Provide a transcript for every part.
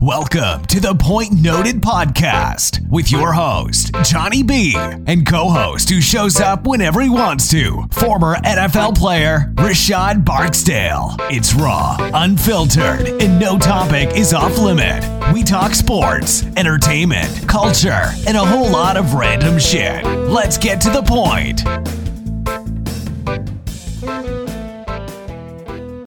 Welcome to the Point Noted Podcast with your host, Johnny B, and co host who shows up whenever he wants to, former NFL player Rashad Barksdale. It's raw, unfiltered, and no topic is off limit. We talk sports, entertainment, culture, and a whole lot of random shit. Let's get to the point.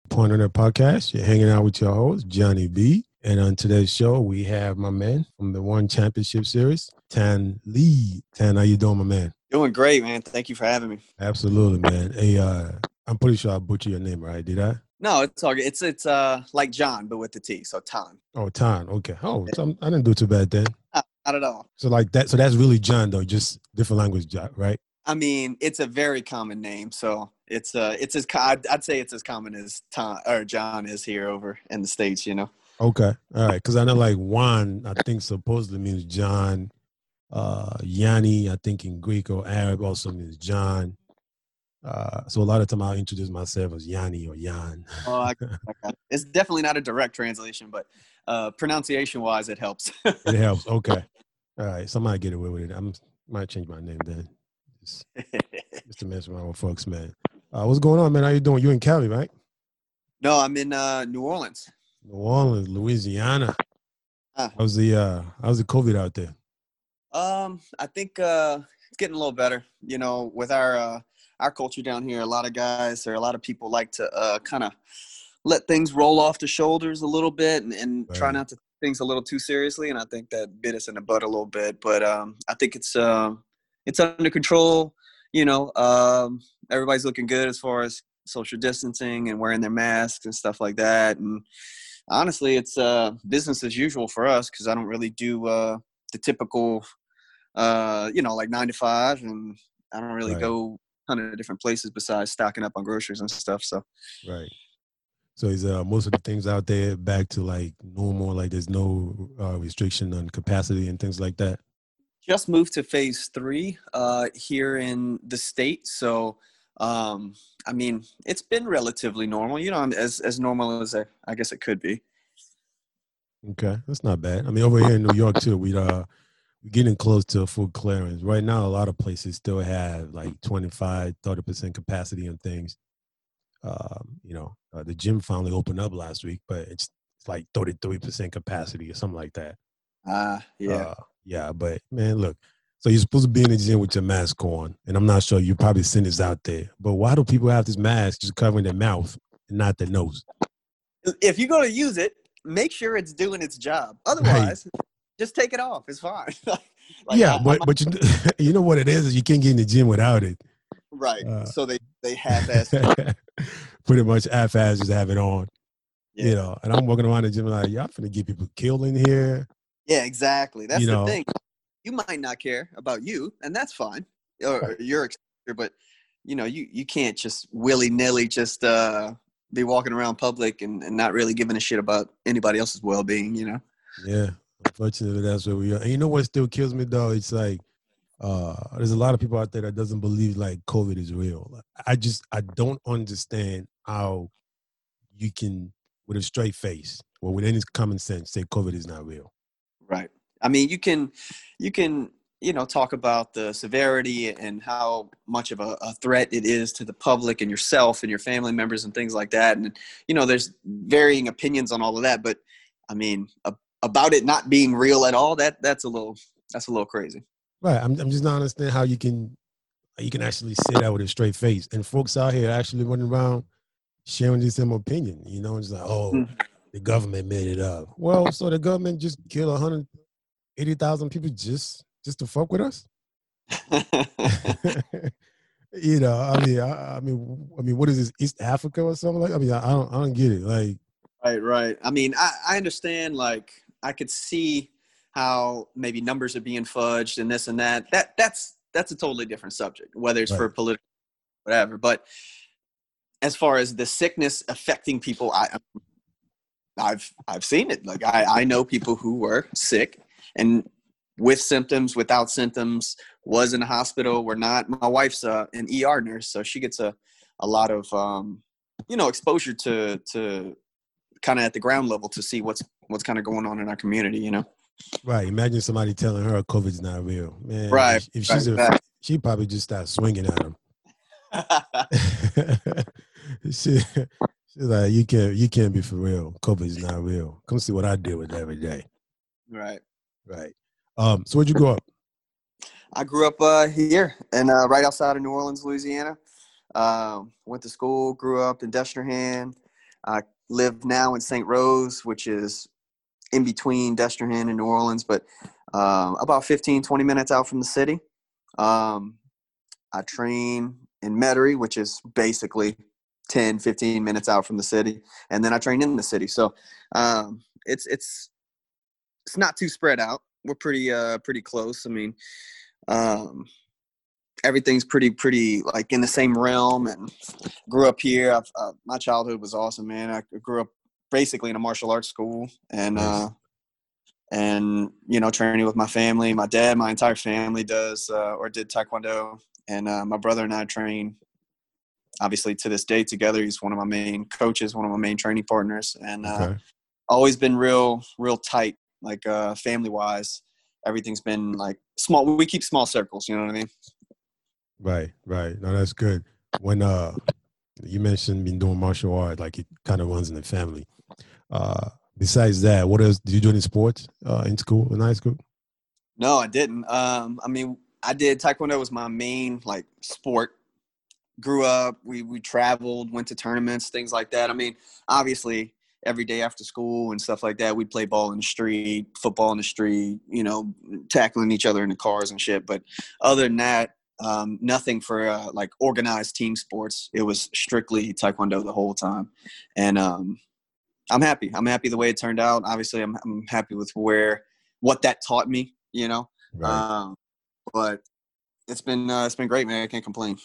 Point Noted Podcast. You're hanging out with your host, Johnny B. And on today's show, we have my man from the One Championship Series, Tan Le. Tan, how you doing, my man? Doing great, man. Thank you for having me. Absolutely, man. Hey, uh, I'm pretty sure I butchered your name, right? Did I? No, it's all good. It's it's uh like John, but with the T, so Tan. Oh, Tan. Okay. Oh, so I didn't do too bad then. Not, not at all. So like that. So that's really John, though, just different language, right? I mean, it's a very common name, so it's uh it's as I'd, I'd say it's as common as Tan or John is here over in the states. You know. Okay. All right. Because I know like Juan, I think supposedly means John. Uh, Yanni, I think in Greek or Arab also means John. Uh, so a lot of time I'll introduce myself as Yanni or Yan. Oh, I, I it's definitely not a direct translation, but uh, pronunciation wise, it helps. it helps. Okay. All right. Somebody get away with it. I might change my name then. Just, just to mess around with folks, man. Uh, what's going on, man? How you doing? You in Cali, right? No, I'm in uh, New Orleans. New Orleans, Louisiana. Ah. How's the uh how's the COVID out there? Um, I think uh it's getting a little better. You know, with our uh our culture down here, a lot of guys or a lot of people like to uh kind of let things roll off the shoulders a little bit and, and right. try not to things a little too seriously. And I think that bit us in the butt a little bit. But um I think it's uh, it's under control. You know, um everybody's looking good as far as social distancing and wearing their masks and stuff like that. And honestly, it's uh, business as usual for us because I don't really do uh, the typical, uh, you know, like nine to five, and I don't really right. go a ton of different places besides stocking up on groceries and stuff. So, right. So is uh, most of the things out there back to like normal? Like there's no uh, restriction on capacity and things like that. Just moved to phase three uh, here in the state, so um, I mean, it's been relatively normal, you know, as as normal as I, I guess it could be. Okay, that's not bad. I mean, over here in New York too, we uh we're getting close to a full clearance. Right now, a lot of places still have like 25, 30 percent capacity on things. Um, you know, uh, the gym finally opened up last week, but it's, it's like 33 percent capacity or something like that. Ah, uh, yeah, uh, yeah. But man, look, so you're supposed to be in the gym with your mask on, and I'm not sure you probably seen this out there. But why do people have this mask just covering their mouth and not their nose? If you're gonna use it, make sure it's doing its job. Otherwise, right. just take it off. It's fine. like, yeah, I, but I, but you you know what it is is you can't get in the gym without it. Right. Uh, so they they half-ass. pretty much half-ass just have it on. Yeah. You know, and I'm walking around the gym like, y'all finna get people killed in here. Yeah, exactly. That's you the know, thing you might not care about you, and that's fine, or your exposure. But you know, you you can't just willy nilly just uh, be walking around public and, and not really giving a shit about anybody else's well being. You know. Yeah, unfortunately, that's where we are. And you know what still kills me though? It's like uh, there's a lot of people out there that doesn't believe like COVID is real. I just I don't understand how you can, with a straight face or with any common sense, say COVID is not real. Right. I mean, you can, you can, you know, talk about the severity and how much of a, a, threat it is to the public and yourself and your family members and things like that. And you know, there's varying opinions on all of that. But I mean, a, about it not being real at all, that that's a little that's a little crazy. Right. I'm I'm just not understanding how you can you can actually say that with a straight face. And folks out here actually running around sharing the same opinion. You know, it's like, oh, mm-hmm. the government made it up. Well, so the government just killed a hundred eighty thousand people just just to fuck with us? you know, I mean, I, I, mean, I mean, what is this East Africa or something like? I mean, I, I don't, I don't get it. Like, right, right. I mean, I, I understand. Like, I could see how maybe numbers are being fudged and this and that. That that's that's a totally different subject, whether it's right. for political, whatever. But as far as the sickness affecting people, I, I've I've seen it. Like I I know people who were sick and with symptoms, without symptoms, was in the hospital. We're not. My wife's a, an ER nurse, so she gets a, a lot of um, you know exposure to to kind of at the ground level to see what's what's kind of going on in our community. You know. Right. Imagine somebody telling her COVID's not real, man. Right. If, if she's right, a, she probably just start swinging at him. she, she's like, you can't, you can't be for real. COVID's not real. Come see what I deal with every day. right. Right. Um. So where'd you grow up? I grew up uh, here and uh, right outside of New Orleans, Louisiana. Um, went to school, grew up in Destrehan. I live now in St. Rose, which is in between Destrehan and New Orleans, but um, about 15, 20 minutes out from the city. Um, I train in Metairie, which is basically 10, 15 minutes out from the city. And then I train in the city. So um, it's, it's, it's not too spread out. We're pretty, uh, pretty close. I mean, um, everything's pretty pretty like in the same realm and grew up here I've, uh, my childhood was awesome man i grew up basically in a martial arts school and uh and you know training with my family my dad my entire family does uh, or did taekwondo and uh, my brother and i train obviously to this day together he's one of my main coaches one of my main training partners and uh, Okay. always been real real tight like uh family wise everything's been like small we keep small circles you know what i mean Right. Right. No, that's good. When uh, you mentioned been doing martial art, like it kind of runs in the family. Uh, besides that, what else? Did you do any sports uh, in school, in high school? No, I didn't. Um, I mean, I did taekwondo was my main like sport. Grew up, we we traveled, went to tournaments, things like that. I mean, obviously, every day after school and stuff like that, we'd play ball in the street, football in the street, you know, tackling each other in the cars and shit. But other than that, um, nothing for uh, like organized team sports. It was strictly taekwondo the whole time, and um, I'm happy. I'm happy the way it turned out. Obviously, I'm I'm happy with where what that taught me. You know, Right. um, but it's been uh, it's been great, man. I can't complain.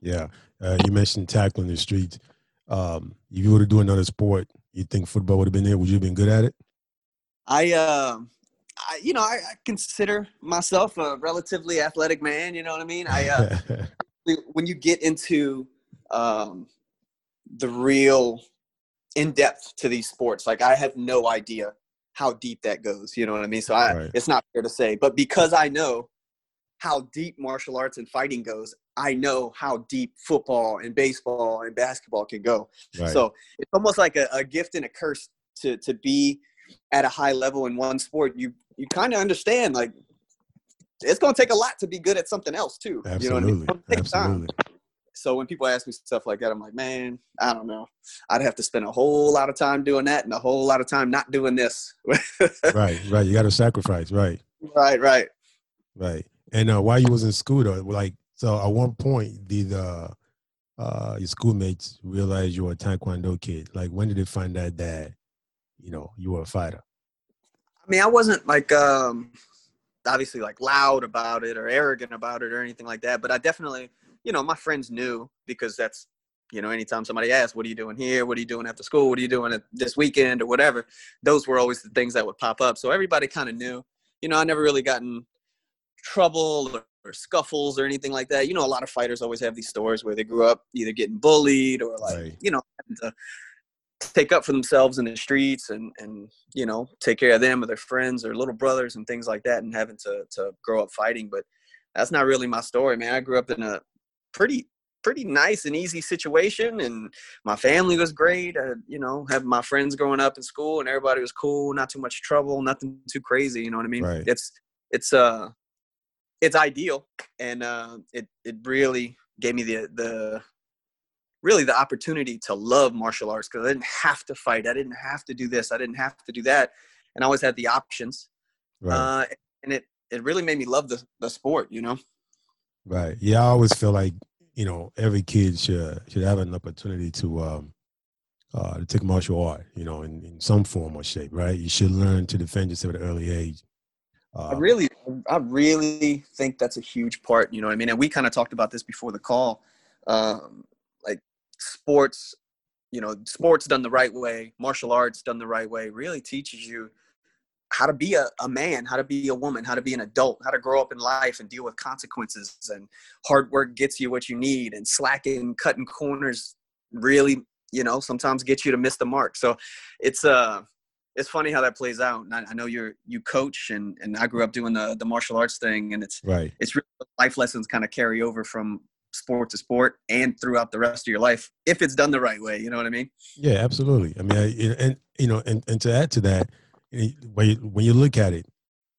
yeah. Uh, you mentioned tackling the streets. Um, if you were to do another sport, you think football would have been there? Would you have been good at it? I, uh, I you know, I, I consider myself a relatively athletic man. You know what I mean? I uh, when you get into um, the real in depth to these sports, like I have no idea how deep that goes. You know what I mean? So I, Right. it's not fair to say, but because I know how deep martial arts and fighting goes, I know how deep football and baseball and basketball can go. right. So it's almost like a, a gift and a curse to to be at a high level in one sport. You you kind of understand like it's going to take a lot to be good at something else too. You know what I mean? It's gonna time. So when people ask me stuff like that, I'm like, man, I don't know. I'd have to spend a whole lot of time doing that and a whole lot of time not doing this. right. Right. You got to sacrifice. Right. right, right. Right. And uh, while you was in school, though, like, so at one point, did uh, uh, your schoolmates realize you were a Taekwondo kid? Like, when did they find out that, you know, you were a fighter? I mean, I wasn't like um obviously like loud about it or arrogant about it or anything like that, but I definitely, you know, my friends knew because that's you know, anytime somebody asks, "What are you doing here? What are you doing after school? What are you doing this weekend or whatever?" Those were always the things that would pop up. So everybody kind of knew. You know, I never really gotten trouble or, or scuffles or anything like that. You know, a lot of fighters always have these stories where they grew up either getting bullied or like, Right. you know, having to take up for themselves in the streets and and you know take care of them or their friends or little brothers and things like that and having to to grow up fighting but that's not really my story man i grew up in a pretty pretty nice and easy situation and my family was great I, you know had my friends growing up in school and everybody was cool not too much trouble nothing too crazy you know what i mean Right. it's it's uh it's ideal and uh it it really gave me the the really the opportunity to love martial arts because I didn't have to fight. I didn't have to do this. I didn't have to do that. And I always had the options. Right. Uh, and it, it really made me love the, the sport, you know? right. Yeah. I always feel like, you know, every kid should should have an opportunity to um uh to take martial art, you know, in, in some form or shape, right? You should learn to defend yourself at an early age. Uh, I really, I really think that's a huge part, you know I mean? And we kind of talked about this before the call. Um, like sports, you know, sports done the right way, martial arts done the right way really teaches you how to be a, a man, how to be a woman, how to be an adult, how to grow up in life and deal with consequences. And hard work gets you what you need, and slacking, cutting corners really, you know, sometimes get you to miss the mark. So it's uh it's funny how that plays out. And I, I, know you're you coach, and and I grew up doing the the martial arts thing, and it's right. It's really life lessons kind of carry over from sport to sport and throughout the rest of your life if it's done the right way. You know what I mean? Yeah, absolutely. I mean, I, and you know, and and to add to that, when you, when you look at it,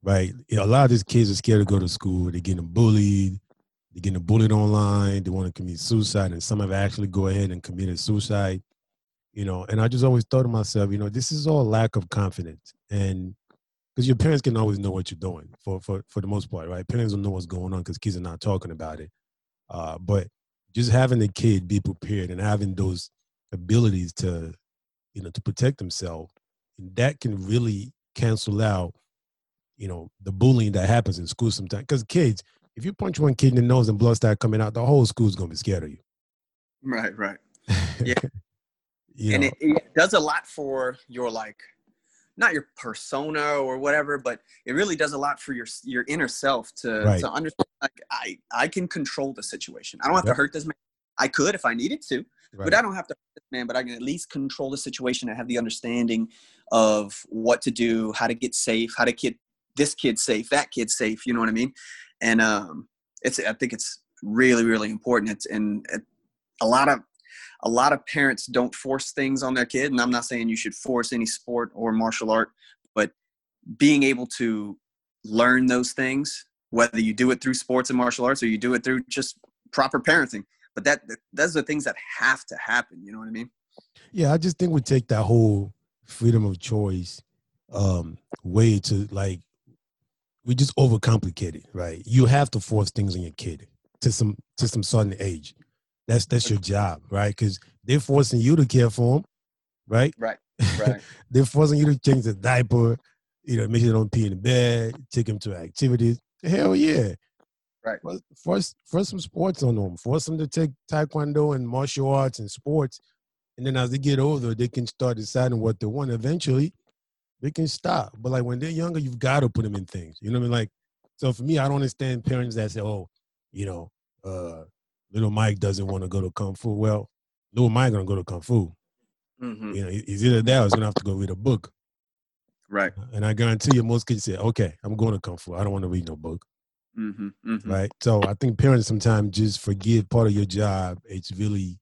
right, you know, a lot of these kids are scared to go to school. They're getting bullied. They're getting bullied online. They want to commit suicide, and some have actually go ahead and committed suicide you know and i just always thought to myself you know this is all lack of confidence. And because your parents can always know what you're doing for for for the most part right? Parents don't know what's going on because kids are not talking about it. Uh, but just having the kid be prepared and having those abilities to you know to protect themselves that can really cancel out you know the bullying that happens in school sometimes. Because kids if you punch one kid in the nose and blood start coming out the whole school's gonna be scared of you. Right right. Yeah and it, it, does a lot for your like not your persona or whatever but it really does a lot for your your inner self to right. to understand like i i can control the situation i don't have yep. to hurt this man i could if i needed to right. but i don't have to hurt this man but i can at least control the situation and have the understanding of what to do how to get safe how to get this kid safe that kid safe you know what i mean and um it's i think it's really really important it's and a lot of a lot of parents don't force things on their kid and i'm not saying you should force any sport or martial art but being able to learn those things whether you do it through sports and martial arts or you do it through just proper parenting but that those are things that have to happen you know what i mean? Yeah i just think we take that whole freedom of choice um way to like we just overcomplicate it right? You have to force things on your kid to some to some certain age that's that's your job, right? Because they're forcing you to care for them, right? Right. Right. they're forcing you to change the diaper, you know, make sure they don't pee in the bed, take them to activities. Hell yeah. Right. Force force some sports on them. Force them to take taekwondo and martial arts and sports. And then as they get older, they can start deciding what they want. Eventually, they can stop. But like when they're younger, you've got to put them in things. You know what I mean? Like, so for me, I don't understand parents that say, "Oh, you know, uh, little Mike doesn't want to go to Kung Fu. Well, little Mike gonna go to Kung Fu. Mm-hmm. You know, he's either that or he's gonna have to go read a book. Right. And I guarantee you, most kids say, "Okay, I'm going to Kung Fu. I don't want to read no book." Mm-hmm. Mm-hmm. Right. So I think parents sometimes just forget part of your job. It's really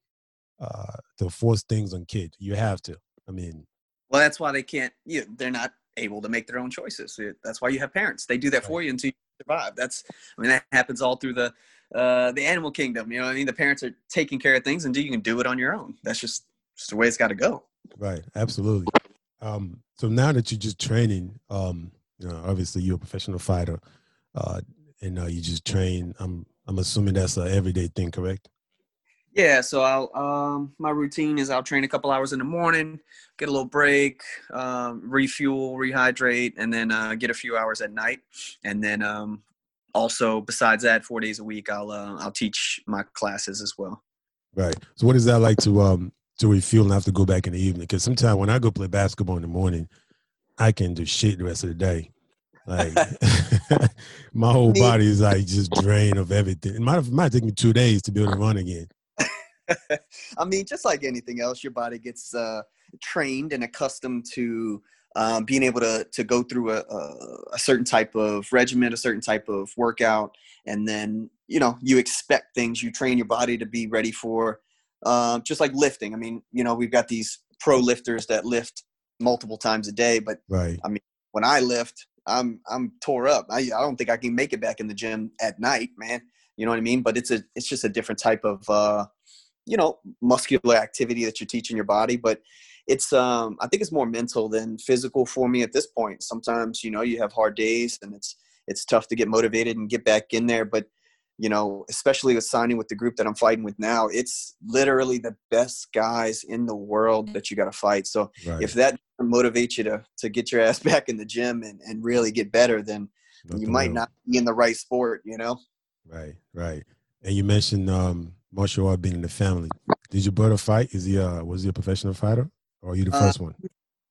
uh, to force things on kids. You have to. I mean, well, that's why they can't. You know, they're not able to make their own choices. That's why you have parents. They do that for you until you survive. That's. I mean, that happens all through the uh, the animal kingdom. You know, I mean, the parents are taking care of things, and you can do it on your own. That's just, just the way it's got to go. Right. Absolutely. Um, so now that you're just training, um, you know, obviously you're a professional fighter, uh, and uh, you just train. I'm I'm assuming that's an everyday thing, correct? Yeah, so I'll um, my routine is I'll train a couple hours in the morning, get a little break, um, refuel, rehydrate, and then uh, get a few hours at night, and then um, also besides that four days a week i'll uh, i'll teach my classes as well. Right. So what is that like to um to refuel and have to go back in the evening? Because sometimes when i go play basketball in the morning i can do shit the rest of the day. Like my whole body is like just drained of everything. It might, it might take me two days to be able to run again. I mean just like anything else your body gets uh trained and accustomed to um, being able to to go through a, a, a, certain type of regimen, a certain type of workout, and then you know you expect things. You train your body to be ready for, uh, just like lifting. I mean, you know, we've got these pro lifters that lift multiple times a day, but right. I mean, when I lift, I'm I'm tore up. I I don't think I can make it back in the gym at night, man. You know what I mean? But it's a it's just a different type of uh, you know muscular activity that you're teaching your body, but it's um I think it's more mental than physical for me at this point. Sometimes you know you have hard days and it's it's tough to get motivated and get back in there, but you know, especially with signing with the group that I'm fighting with now, it's literally the best guys in the world that you got to fight. So right. if that motivates you to to get your ass back in the gym and and really get better, then Nothing you might not be in the right sport. You know. Right, right. And you mentioned um, martial art being in the family. Did your brother fight? Is he uh was he a professional fighter? Or are you the uh, first one?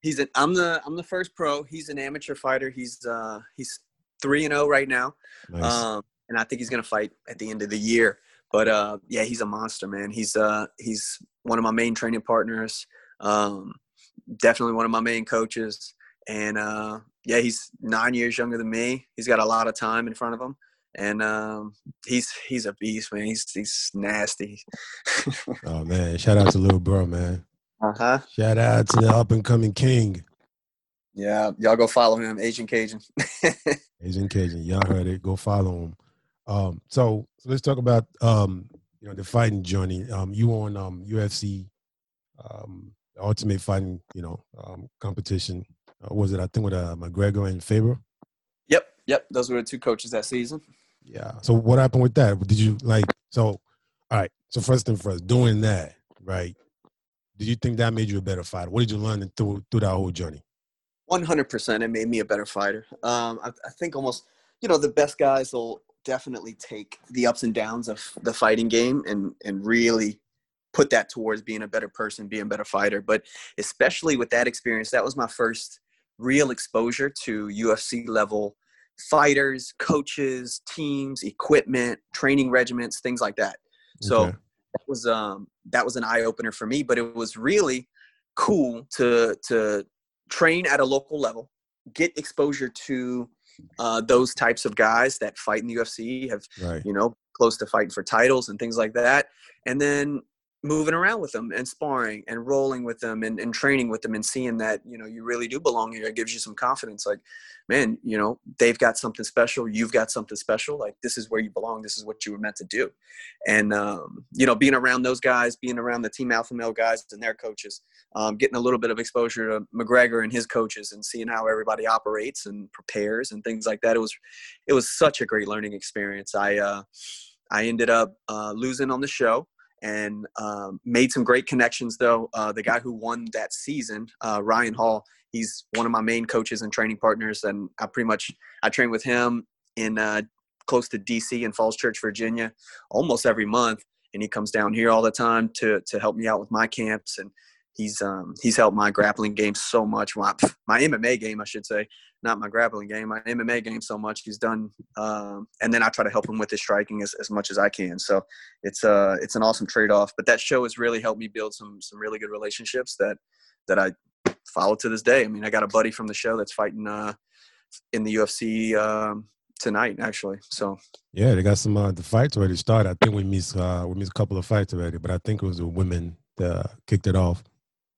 He's an I'm the I'm the first pro. He's an amateur fighter. He's uh he's three and zero oh right now. Nice. Um, and I think he's gonna fight at the end of the year. But uh, yeah, he's a monster, man. He's uh he's one of my main training partners. Um, definitely one of my main coaches. and uh, yeah, he's nine years younger than me. He's got a lot of time in front of him, and um, he's he's a beast, man. He's he's nasty. oh man, shout out to little bro, man. Uh huh. Shout out to the up and coming king. Yeah, y'all go follow him, Asian Cajun. Asian Cajun, y'all heard it. Go follow him. Um, so, so let's talk about um, you know the fighting journey. Um, you on um, UFC, um, Ultimate Fighting, you know, um, competition. Uh, was it I think with uh, McGregor and Faber? Yep, yep. Those were the two coaches that season. Yeah. So what happened with that? Did you like? So, all right. So first and first, doing that, right? Did you think that made you a better fighter? What did you learn through through that whole journey? One hundred percent. It made me a better fighter. Um, I, I think almost, you know, the best guys will definitely take the ups and downs of the fighting game and and really put that towards being a better person, being a better fighter. But especially with that experience, that was my first real exposure to UFC level fighters, coaches, teams, equipment, training regiments, things like that. So okay. That was um that was an eye opener for me, but it was really cool to to train at a local level, get exposure to uh, those types of guys that fight in the UFC have right. you know close to fighting for titles and things like that, and then moving around with them and sparring and rolling with them and, and training with them and seeing that you know you really do belong here it gives you some confidence like man you know they've got something special you've got something special like this is where you belong this is what you were meant to do. And um, you know being around those guys being around the team alpha male guys and their coaches um, getting a little bit of exposure to mcgregor and his coaches and seeing how everybody operates and prepares and things like that it was it was such a great learning experience. I uh, i ended up uh, losing on the show and um, made some great connections though. Uh, the guy who won that season, uh, Ryan Hall, he's one of my main coaches and training partners, and I pretty much I train with him in uh, close to DC in Falls Church, Virginia, almost every month, and he comes down here all the time to to help me out with my camps and. He's um, he's helped my grappling game so much. My, my MMA game, I should say, not my grappling game, my MMA game so much. He's done, um, and then I try to help him with his striking as, as much as I can. So it's uh it's an awesome trade off. But that show has really helped me build some some really good relationships that that I follow to this day. I mean, I got a buddy from the show that's fighting uh, in the UFC um, tonight, actually. So yeah, they got some uh, the fights already started. I think we missed uh, we missed a couple of fights already, but I think it was the women that kicked it off.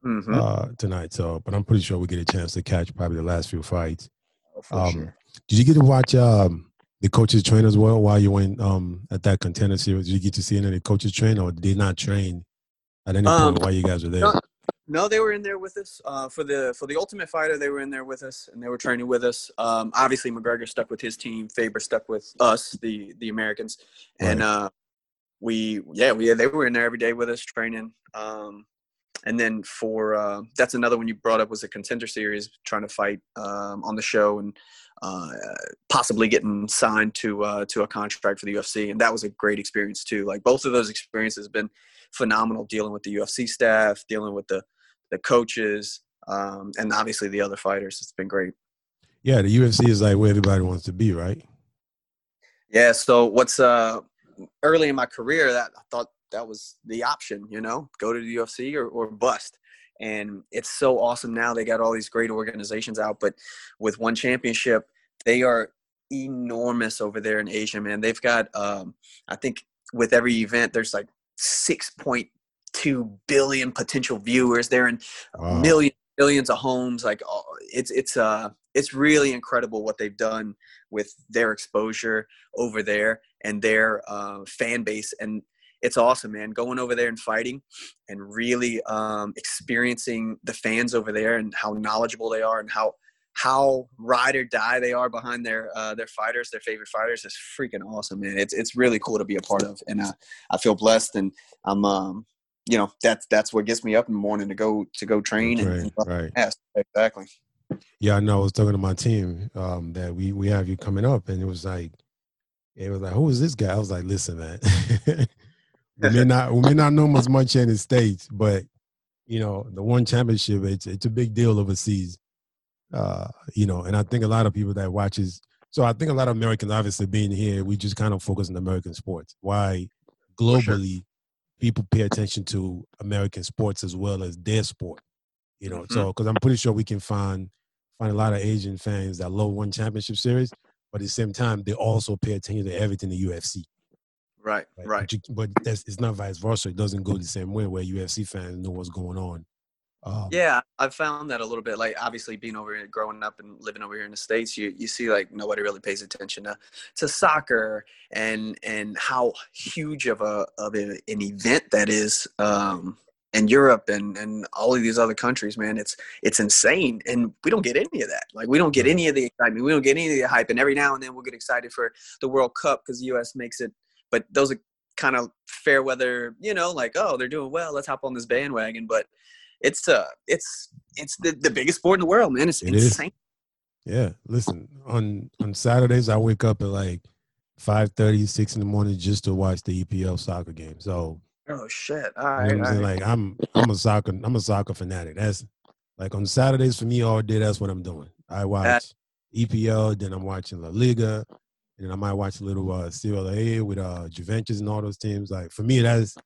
Mm-hmm. Uh, tonight. So, but I'm pretty sure we get a chance to catch probably the last few fights. Um, sure. Did you get to watch um, the coaches train as well while you went um, at that contender series? Did you get to see any of the coaches train, or did they not train at any point um, while you guys were there? No, no, they were in there with us uh, for the for the Ultimate Fighter. They were in there with us, and they were training with us. Um, obviously, McGregor stuck with his team. Faber stuck with us, the the Americans, and uh, we yeah we they were in there every day with us training. Um, and then for uh, that's another one you brought up was a contender series trying to fight um, on the show and uh, possibly getting signed to uh, to a contract for the UFC, and that was a great experience too. Like both of those experiences have been phenomenal. Dealing with the UFC staff, dealing with the the coaches, um, and obviously the other fighters. It's been great. Yeah, the UFC is like where everybody wants to be, right? Yeah. So what's uh early in my career that I thought that was the option, you know, go to the UFC or, or bust. And it's so awesome now. They got all these great organizations out, but with one championship, they are enormous over there in Asia, man. They've got, um, I think, with every event, there's like 6.2 billion potential viewers. They're in wow. millions, billions of homes. Like it's it's uh it's really incredible what they've done with their exposure over there and their uh, fan base. And it's awesome, man. Going over there and fighting, and really um, experiencing the fans over there and how knowledgeable they are and how how ride or die they are behind their uh, their fighters, their favorite fighters is freaking awesome, man. It's it's really cool to be a part of, and uh, I feel blessed, and I'm um, you know that's that's what gets me up in the morning to go to go train right, and, right. Yes, exactly. Yeah, I know. I was talking to my team um, that we we have you coming up, and it was like, it was like, who is this guy? I was like, listen, man. we may not we may not know as much in the states, but you know the one championship it's it's a big deal overseas. Uh, you know, and I think a lot of people that watches. So I think a lot of Americans, obviously being here, we just kind of focus on American sports. Why globally sure. people pay attention to American sports as well as their sport. You know, mm-hmm. so because I'm pretty sure we can find find a lot of Asian fans that love one championship series, but at the same time, they also pay attention to everything the UFC. Right, right. right. But, you, but that's it's not vice versa. It doesn't go the same way where UFC fans know what's going on. Um, yeah, I've found that a little bit. Like obviously being over here, growing up and living over here in the states, you you see like nobody really pays attention to to soccer and and how huge of a of a, an event that is. Um, in Europe and and all of these other countries, man, it's it's insane, and we don't get any of that. Like we don't get any of the excitement, we don't get any of the hype, and every now and then we'll get excited for the World Cup because the U.S. makes it. But those are kind of fair weather, you know, like oh they're doing well, let's hop on this bandwagon. But it's uh it's it's the, the biggest sport in the world, man. It's it insane. Is. Yeah, listen on on Saturdays I wake up at like 5 30, 6 in the morning just to watch the EPL soccer game. So Oh shit! All right, you know I'm like I'm I'm a soccer I'm a soccer fanatic. That's like on Saturdays for me all day. That's what I'm doing. I watch that, EPL, then I'm watching La Liga, and I might watch a little uh, Serie A with uh, Juventus and all those teams. Like for me, that's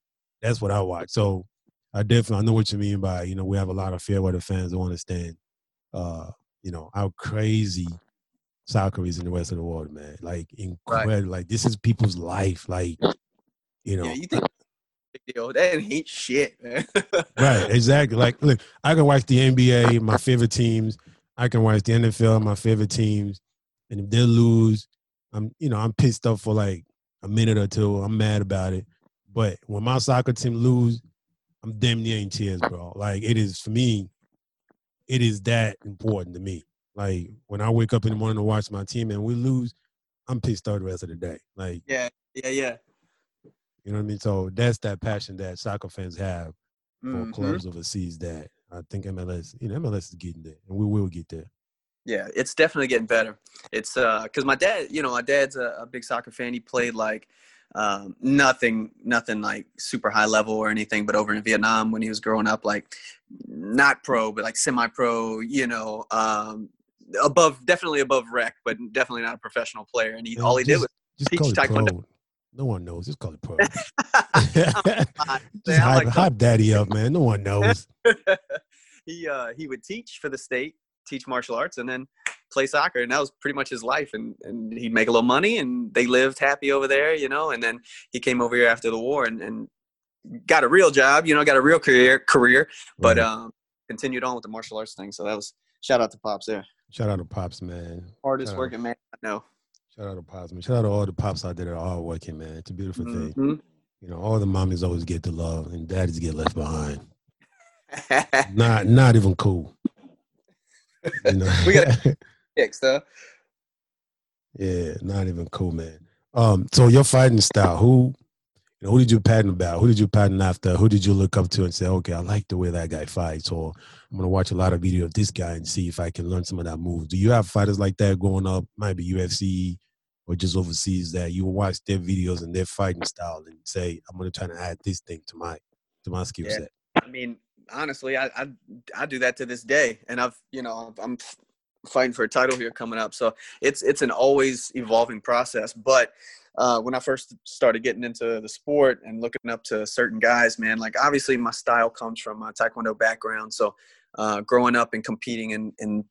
that's what I watch. So I definitely I know what you mean by you know we have a lot of fair weather fans who understand, uh, you know how crazy soccer is in the rest of the world, man. Like incredible. Right. Like this is people's life. Like you know. Yeah, you think deal. That ain't shit, man. right, exactly. Like, look, I can watch the NBA, my favorite teams. I can watch the NFL, my favorite teams, and if they lose, I'm, you know, I'm pissed off for like a minute or two. I'm mad about it. But when my soccer team lose, I'm damn near in tears, bro. Like it is for me. It is that important to me. Like when I wake up in the morning to watch my team and we lose, I'm pissed off the rest of the day. Like yeah, yeah, yeah. You know what I mean? So that's that passion that soccer fans have for mm-hmm. clubs overseas that I think MLS, you know, MLS is getting there, and we will get there. Yeah, it's definitely getting better. It's uh, cause my dad, you know, my dad's a, a big soccer fan. He played like um, nothing, nothing like super high level or anything, but over in Vietnam when he was growing up, like not pro, but like semi-pro. You know, um, above, definitely above rec, but definitely not a professional player. And he, all he just, did was teach taekwondo. Pro. No one knows. Just call it pro. Just hype, like hype daddy up, man. No one knows. he uh, he would teach for the state, teach martial arts, and then play soccer, and that was pretty much his life. And and he'd make a little money, and they lived happy over there, you know. And then he came over here after the war, and and got a real job, you know, got a real career career, but um, continued on with the martial arts thing. So that was shout out to pops there. Shout out to pops, man. Hardest shout working out. man I know. Shout out to pops, man. Shout out to all the pops out there that are all working, man. It's a beautiful mm-hmm. thing. You know, all the mommies always get the love, and daddies get left behind. not, not even cool. Know? we got though. Yeah, not even cool, man. Um, so your fighting style, who, you know, who did you pattern about? Who did you pattern after? Who did you look up to and say, okay, I like the way that guy fights, or I'm gonna watch a lot of video of this guy and see if I can learn some of that move. Do you have fighters like that growing up? maybe UFC, or just overseas that you watch their videos and their fighting style and say, I'm gonna try to add this thing to my to my skill yeah. set. I mean, honestly, I, I I do that to this day, and I've you know I'm fighting for a title here coming up, so it's it's an always evolving process. But uh, when I first started getting into the sport and looking up to certain guys, man, like obviously my style comes from my Taekwondo background, so uh, growing up and competing in, in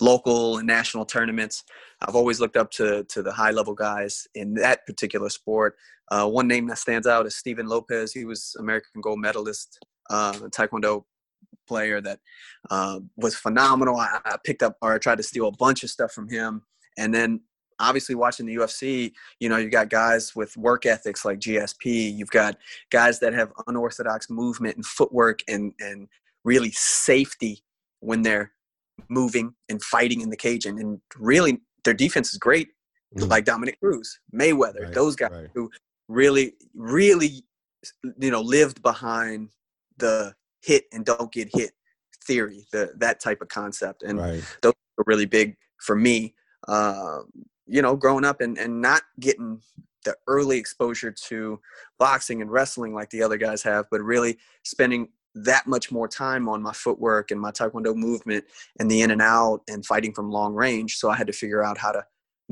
local and national tournaments. I've always looked up to to the high level guys in that particular sport. Uh, one name that stands out is Steven Lopez. He was American gold medalist, uh, Taekwondo player that uh, was phenomenal. I, I, picked up or I tried to steal a bunch of stuff from him, and then obviously watching the UFC, you know, you got guys with work ethics like GSP. You've got guys that have unorthodox movement and footwork and and really safety when they're moving and fighting in the cage. And, and really, their defense is great, mm. like Dominick Cruz, Mayweather, right, those guys right. who really, really, you know, lived behind the hit and don't get hit theory, the that type of concept. And right. those are really big for me. Uh, you know, growing up and, and not getting the early exposure to boxing and wrestling like the other guys have, but really spending that much more time on my footwork and my taekwondo movement and the in and out and fighting from long range so i had to figure out how to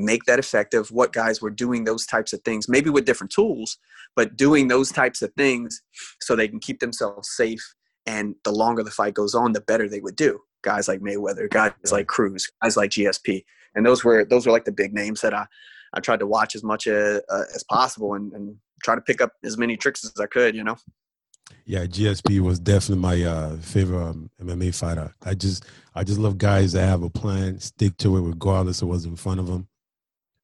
make that effective what guys were doing those types of things maybe with different tools but doing those types of things so they can keep themselves safe and the longer the fight goes on the better they would do guys like Mayweather, guys like Cruz, guys like GSP, and those were those were like the big names that I I tried to watch as much as, uh, as possible and, and try to pick up as many tricks as I could. You know. Yeah, GSP was definitely my uh, favorite um, MMA fighter. I just I just love guys that have a plan, stick to it regardless of what's in front of them,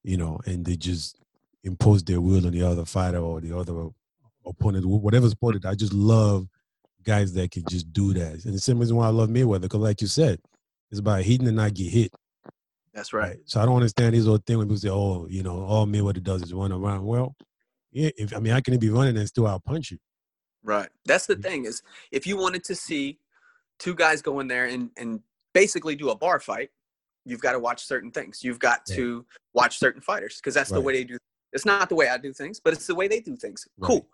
you know, and they just impose their will on the other fighter or the other opponent, whatever sport it. I just love guys that can just do that. And the same reason why I love Mayweather, because like you said, it's about hitting and not get hit. That's right. So I don't understand this whole thing when people say, "Oh, you know, all Mayweather does is run around." Well, yeah, if I mean, I can be running and still out punch you. Right. That's the thing is, if you wanted to see two guys go in there and and basically do a bar fight, you've got to watch certain things. You've got yeah. to watch certain fighters because that's right. the way they do. It's not the way I do things, but it's the way they do things. Right. Cool.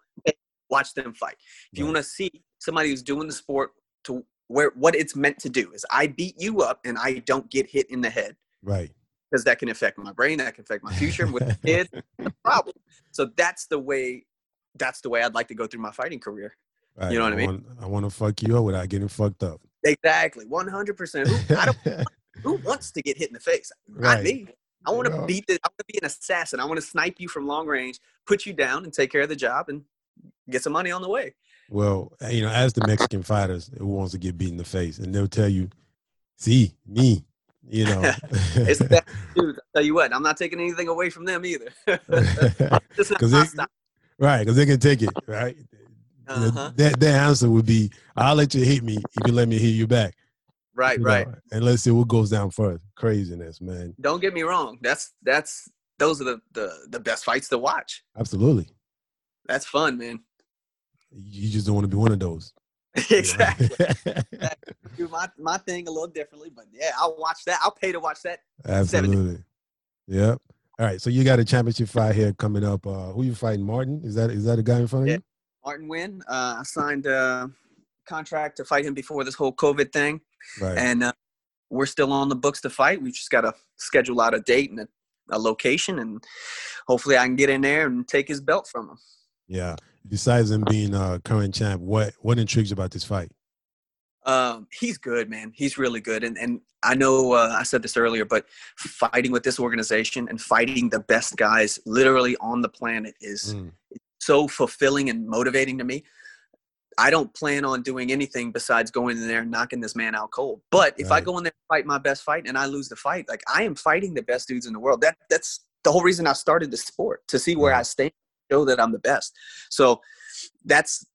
Watch them fight. If you want to see somebody who's doing the sport to where what it's meant to do is I beat you up and I don't get hit in the head. Right. Because that can affect my brain, that can affect my future with kids. problem. So that's the way. That's the way I'd like to go through my fighting career. Right. You know what I, I mean? Want, I want to fuck you up without getting fucked up. Exactly, one hundred percent. Who wants to get hit in the face? Right. Not me. I want to beat the. I want to be an assassin. I want to snipe you from long range, put you down, and take care of the job, and get some money on the way. Well, you know, as the Mexican fighters who wants to get beat in the face, and they'll tell you, "See me, you know, it's that dude. I'll tell you what, I'm not taking anything away from them either. Because right, because they can take it, right? Uh-huh. That that answer would be, "I'll let you hit me if you let me hit you back." Right, you right. Know, and let's see what goes down first. Craziness, man. Don't get me wrong. That's that's those are the the, the best fights to watch. Absolutely. That's fun, man. You just don't want to be one of those. exactly. Do my, my thing a little differently, but yeah, I'll watch that. I'll pay to watch that. Absolutely. 70. Yep. All right. So you got a championship fight here coming up. Uh, who you fighting? Martin? Is that is that a guy in front of yeah. you? Martin Nguyen. Uh, I signed a contract to fight him before this whole COVID thing, right. and uh, we're still on the books to fight. We just got to schedule out a date and a, a location, and hopefully I can get in there and take his belt from him. Yeah. Besides him being a current champ, what what intrigues you about this fight? Um, he's good, man. He's really good, and and I know uh, I said this earlier, but fighting with this organization and fighting the best guys literally on the planet is mm. so fulfilling and motivating to me. I don't plan on doing anything besides going in there and knocking this man out cold. But if right. I go in there and fight my best fight and I lose the fight, like I am fighting the best dudes in the world. That that's the whole reason I started the sport to see where right. I stand show that I'm the best. So that's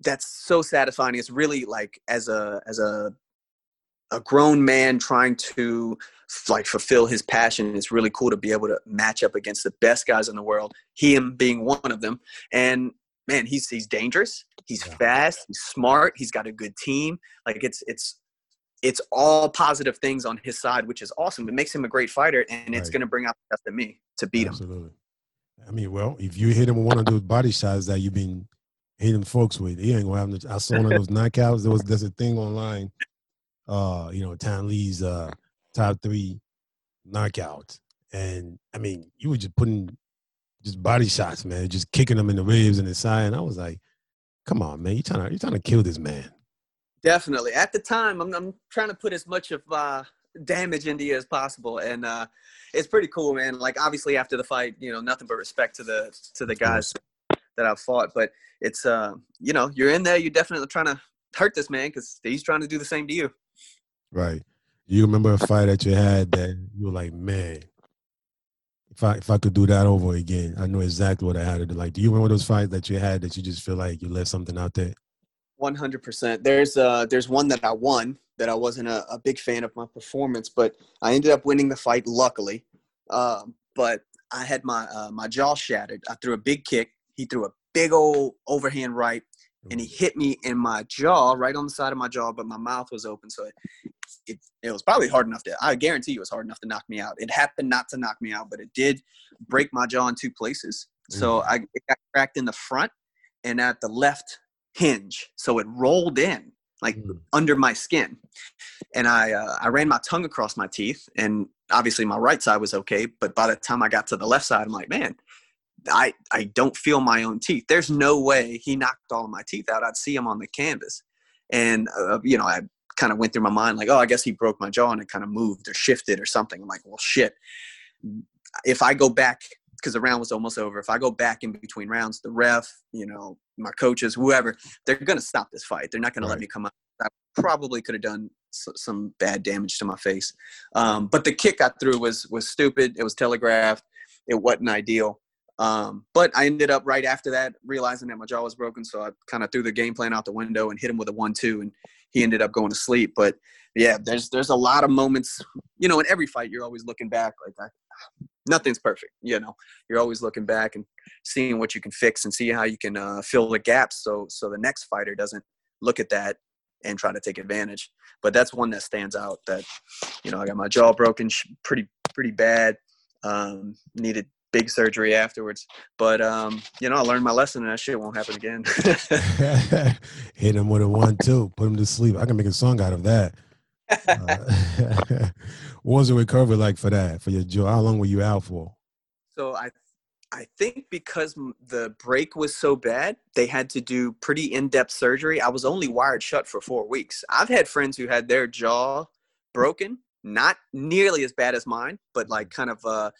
that's so satisfying. It's really like as a as a a grown man trying to like fulfill his passion. It's really cool to be able to match up against the best guys in the world. Him being one of them, and man, he's he's dangerous. He's yeah. fast. He's smart. He's got a good team. Like it's it's it's all positive things on his side, which is awesome. It makes him a great fighter, and right. it's going to bring out the best in me to beat him. Absolutely. him. I mean, well, if you hit him with one of those body shots that you've been hitting folks with, he ain't gonna have. No, I saw one of those knockouts. There was there's a thing online. Uh, you know, Tan Le's uh top three knockout, and I mean, you were just putting just body shots, man, just kicking them in the ribs and the side. And I was like, come on, man, You're trying to you're trying to kill this man. Definitely. At the time, I'm, I'm trying to put as much of uh, damage into you as possible, and uh, it's pretty cool, man. Like obviously after the fight, you know, nothing but respect to the to the guys that I've fought. But it's uh, you know, you're in there. You're definitely trying to hurt this man because he's trying to do the same to you. Right. You remember a fight that you had that you were like, man, if I if I could do that over again, I know exactly what I had to do. Like, do you remember those fights that you had that you just feel like you left something out there? One hundred percent. There's uh there's one that I won that I wasn't a, a, big fan of my performance, but I ended up winning the fight luckily. Um, but I had my uh, my jaw shattered. I threw a big kick. He threw a big old overhand right, and he hit me in my jaw, right on the side of my jaw. But my mouth was open, so it it, it was probably hard enough to. I guarantee you, it was hard enough to knock me out. It happened not to knock me out, but it did break my jaw in two places. So I it got cracked in the front and at the left hinge. So it rolled in like mm. under my skin. And I uh, I ran my tongue across my teeth, and obviously my right side was okay. But by the time I got to the left side, I'm like, man, I I don't feel my own teeth. There's no way he knocked all of my teeth out. I'd see him on the canvas, and uh, you know I kind of went through my mind like, oh, I guess he broke my jaw and it kind of moved or shifted or something. I'm like, well, shit. If I go back because the round was almost over. If I go back in between rounds, the ref, you know, my coaches, whoever, they're going to stop this fight. They're not going right. to let me come out. I probably could have done some bad damage to my face. Um, but the kick I threw was was stupid. It was telegraphed. It wasn't ideal. Um, but I ended up right after that realizing that my jaw was broken, so I kind of threw the game plan out the window and hit him with a one-two, and he ended up going to sleep. But yeah, there's there's a lot of moments, you know, in every fight you're always looking back like I, nothing's perfect. You know, you're always looking back and seeing what you can fix and see how you can uh, fill the gaps so so the next fighter doesn't look at that and try to take advantage. But that's one that stands out. That you know, I got my jaw broken, pretty pretty bad. Um, needed big surgery afterwards. But um, you know, I learned my lesson, and that shit won't happen again. Hit him with a one-two, put him to sleep. I can make a song out of that. Uh, what was the recovery like for that for your jaw? How long were you out for? So I, I think because the break was so bad, they had to do pretty in-depth surgery. I was only wired shut for four weeks. I've had friends who had their jaw broken, not nearly as bad as mine, but like kind of uh,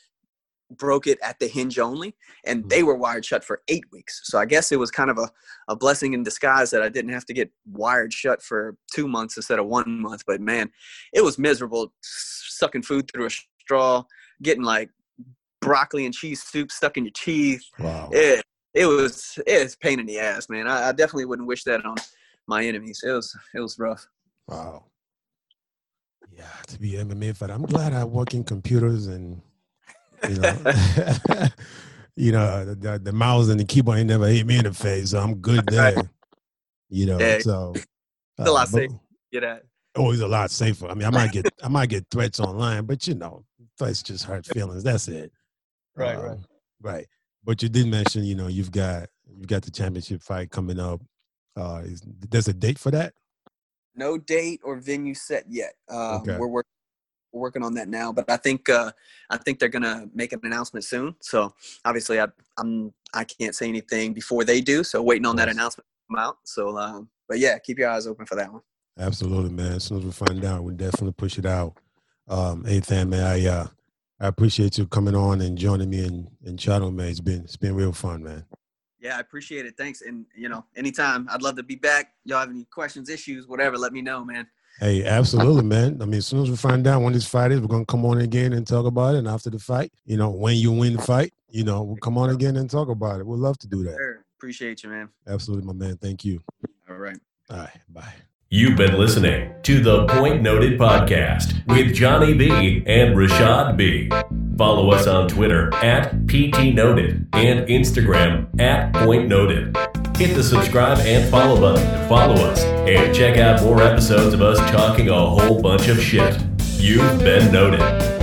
broke it at the hinge only and mm-hmm. they were wired shut for eight weeks. So i guess it was kind of a, a blessing in disguise that i didn't have to get wired shut for two months instead of one month but man it was miserable sucking food through a straw getting like broccoli and cheese soup stuck in your teeth. Wow. it, it was it's pain in the ass man. I, I definitely wouldn't wish that on my enemies. It was it was rough. Wow. Yeah to be mma fighter i'm glad i work in computers and you know, you know the, the, mouse and the keyboard ain't never hit me in the face, so I'm good there. You know, yeah. so it's uh, a lot safer. Get at. Always a lot safer. I mean, I might get I might get threats online, but you know, threats just hurt feelings. That's it. Right, um, right, right. But you did mention, you know, you've got you've got the championship fight coming up. Uh, is, there's a date for that? No date or venue set yet. Uh, okay. We're working we're working on that now. But I think uh, I think they're gonna make an announcement soon. So obviously, I, I'm I can't say anything before they do. So waiting on that announcement to come out. So, um, but yeah, keep your eyes open for that one. Absolutely, man. As soon as we find out, we'll definitely push it out. Um, anything, man. I uh, I appreciate you coming on and joining me in in chatting, man. It's been it's been real fun, man. Yeah, I appreciate it. Thanks. And you know, anytime I'd love to be back. Y'all have any questions, issues, whatever, let me know, man. Hey, absolutely, man. I mean, as soon as we find out when this fight is, we're gonna come on again and talk about it. And after the fight, you know, when you win the fight, you know, we'll come on again and talk about it. We'd love to do that. Sure. Appreciate you, man. Absolutely, my man. Thank you. All right. All right. Bye. You've been listening to the Point Noted podcast with Johnny B and Rashad B. Follow us on Twitter at PT Noted and Instagram at Point Noted. Hit the subscribe and follow button to follow us and check out more episodes of us talking a whole bunch of shit. You've been noted.